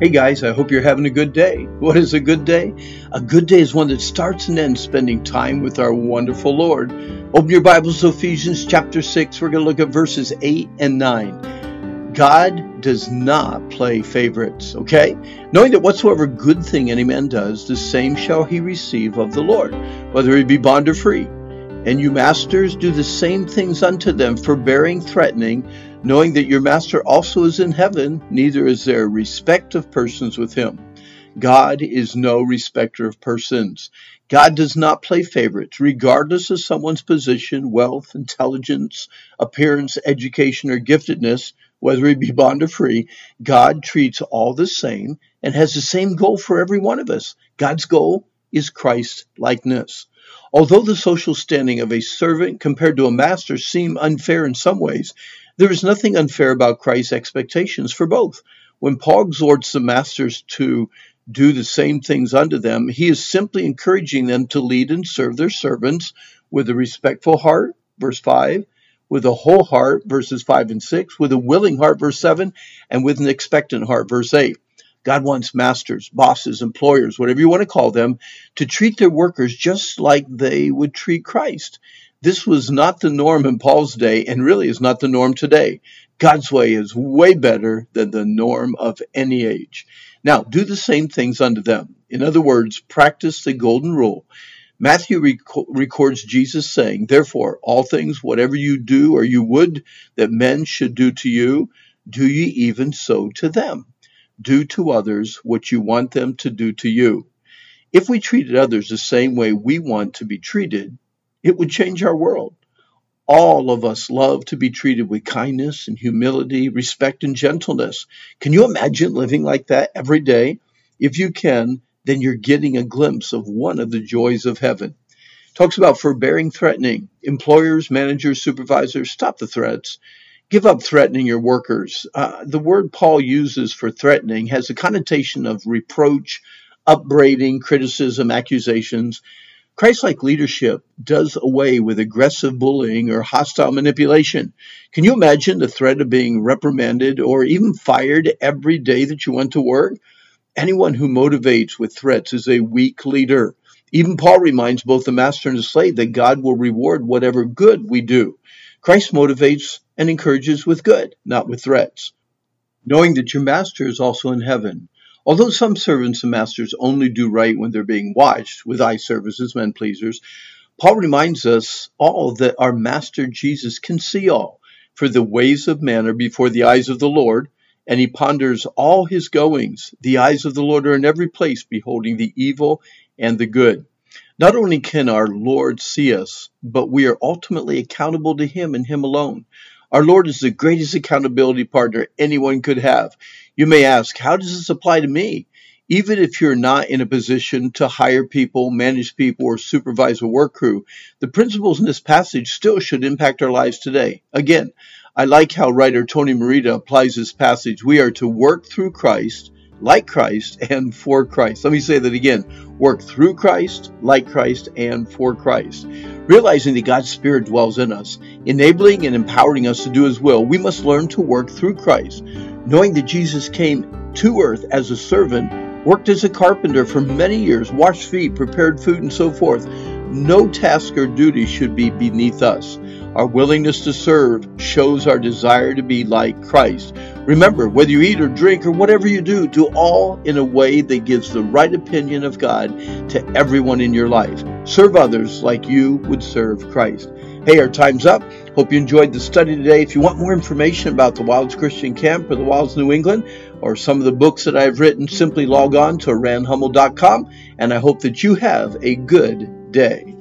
Hey guys, I hope you're having a good day. What is a good day? A good day is one that starts and ends spending time with our wonderful Lord. Open your Bibles to Ephesians chapter 6. We're going to look at verses 8 and 9. God does not play favorites, okay? Knowing that whatsoever good thing any man does, the same shall he receive of the Lord, whether he be bond or free. And you masters do the same things unto them, forbearing, threatening, knowing that your master also is in heaven, neither is there respect of persons with him. God is no respecter of persons. God does not play favorites, regardless of someone's position, wealth, intelligence, appearance, education, or giftedness, whether he be bond or free. God treats all the same and has the same goal for every one of us. God's goal is Christ likeness. Although the social standing of a servant compared to a master seem unfair in some ways, there is nothing unfair about Christ's expectations for both. When Paul exhorts the masters to do the same things unto them, he is simply encouraging them to lead and serve their servants with a respectful heart, verse 5, with a whole heart, verses 5 and 6, with a willing heart, verse 7, and with an expectant heart, verse 8. God wants masters, bosses, employers, whatever you want to call them, to treat their workers just like they would treat Christ. This was not the norm in Paul's day and really is not the norm today. God's way is way better than the norm of any age. Now, do the same things unto them. In other words, practice the golden rule. Matthew rec- records Jesus saying, Therefore, all things, whatever you do or you would that men should do to you, do ye even so to them. Do to others what you want them to do to you. If we treated others the same way we want to be treated, it would change our world. All of us love to be treated with kindness and humility, respect and gentleness. Can you imagine living like that every day? If you can, then you're getting a glimpse of one of the joys of heaven. Talks about forbearing threatening. Employers, managers, supervisors, stop the threats. Give up threatening your workers. Uh, the word Paul uses for threatening has a connotation of reproach, upbraiding, criticism, accusations. Christ-like leadership does away with aggressive bullying or hostile manipulation. Can you imagine the threat of being reprimanded or even fired every day that you went to work? Anyone who motivates with threats is a weak leader. Even Paul reminds both the master and the slave that God will reward whatever good we do. Christ motivates and encourages with good, not with threats. Knowing that your master is also in heaven, Although some servants and masters only do right when they're being watched, with eye services, men pleasers, Paul reminds us all that our Master Jesus can see all, for the ways of man are before the eyes of the Lord, and he ponders all his goings. The eyes of the Lord are in every place, beholding the evil and the good. Not only can our Lord see us, but we are ultimately accountable to him and him alone. Our Lord is the greatest accountability partner anyone could have. You may ask, how does this apply to me? Even if you're not in a position to hire people, manage people, or supervise a work crew, the principles in this passage still should impact our lives today. Again, I like how writer Tony Merida applies this passage. We are to work through Christ like Christ and for Christ. Let me say that again work through Christ, like Christ, and for Christ. Realizing that God's Spirit dwells in us, enabling and empowering us to do His will, we must learn to work through Christ. Knowing that Jesus came to earth as a servant, worked as a carpenter for many years, washed feet, prepared food, and so forth, no task or duty should be beneath us. Our willingness to serve shows our desire to be like Christ. Remember, whether you eat or drink or whatever you do, do all in a way that gives the right opinion of God to everyone in your life. Serve others like you would serve Christ. Hey, our time's up. Hope you enjoyed the study today. If you want more information about the Wilds Christian Camp or the Wilds New England or some of the books that I've written, simply log on to randhummel.com and I hope that you have a good day.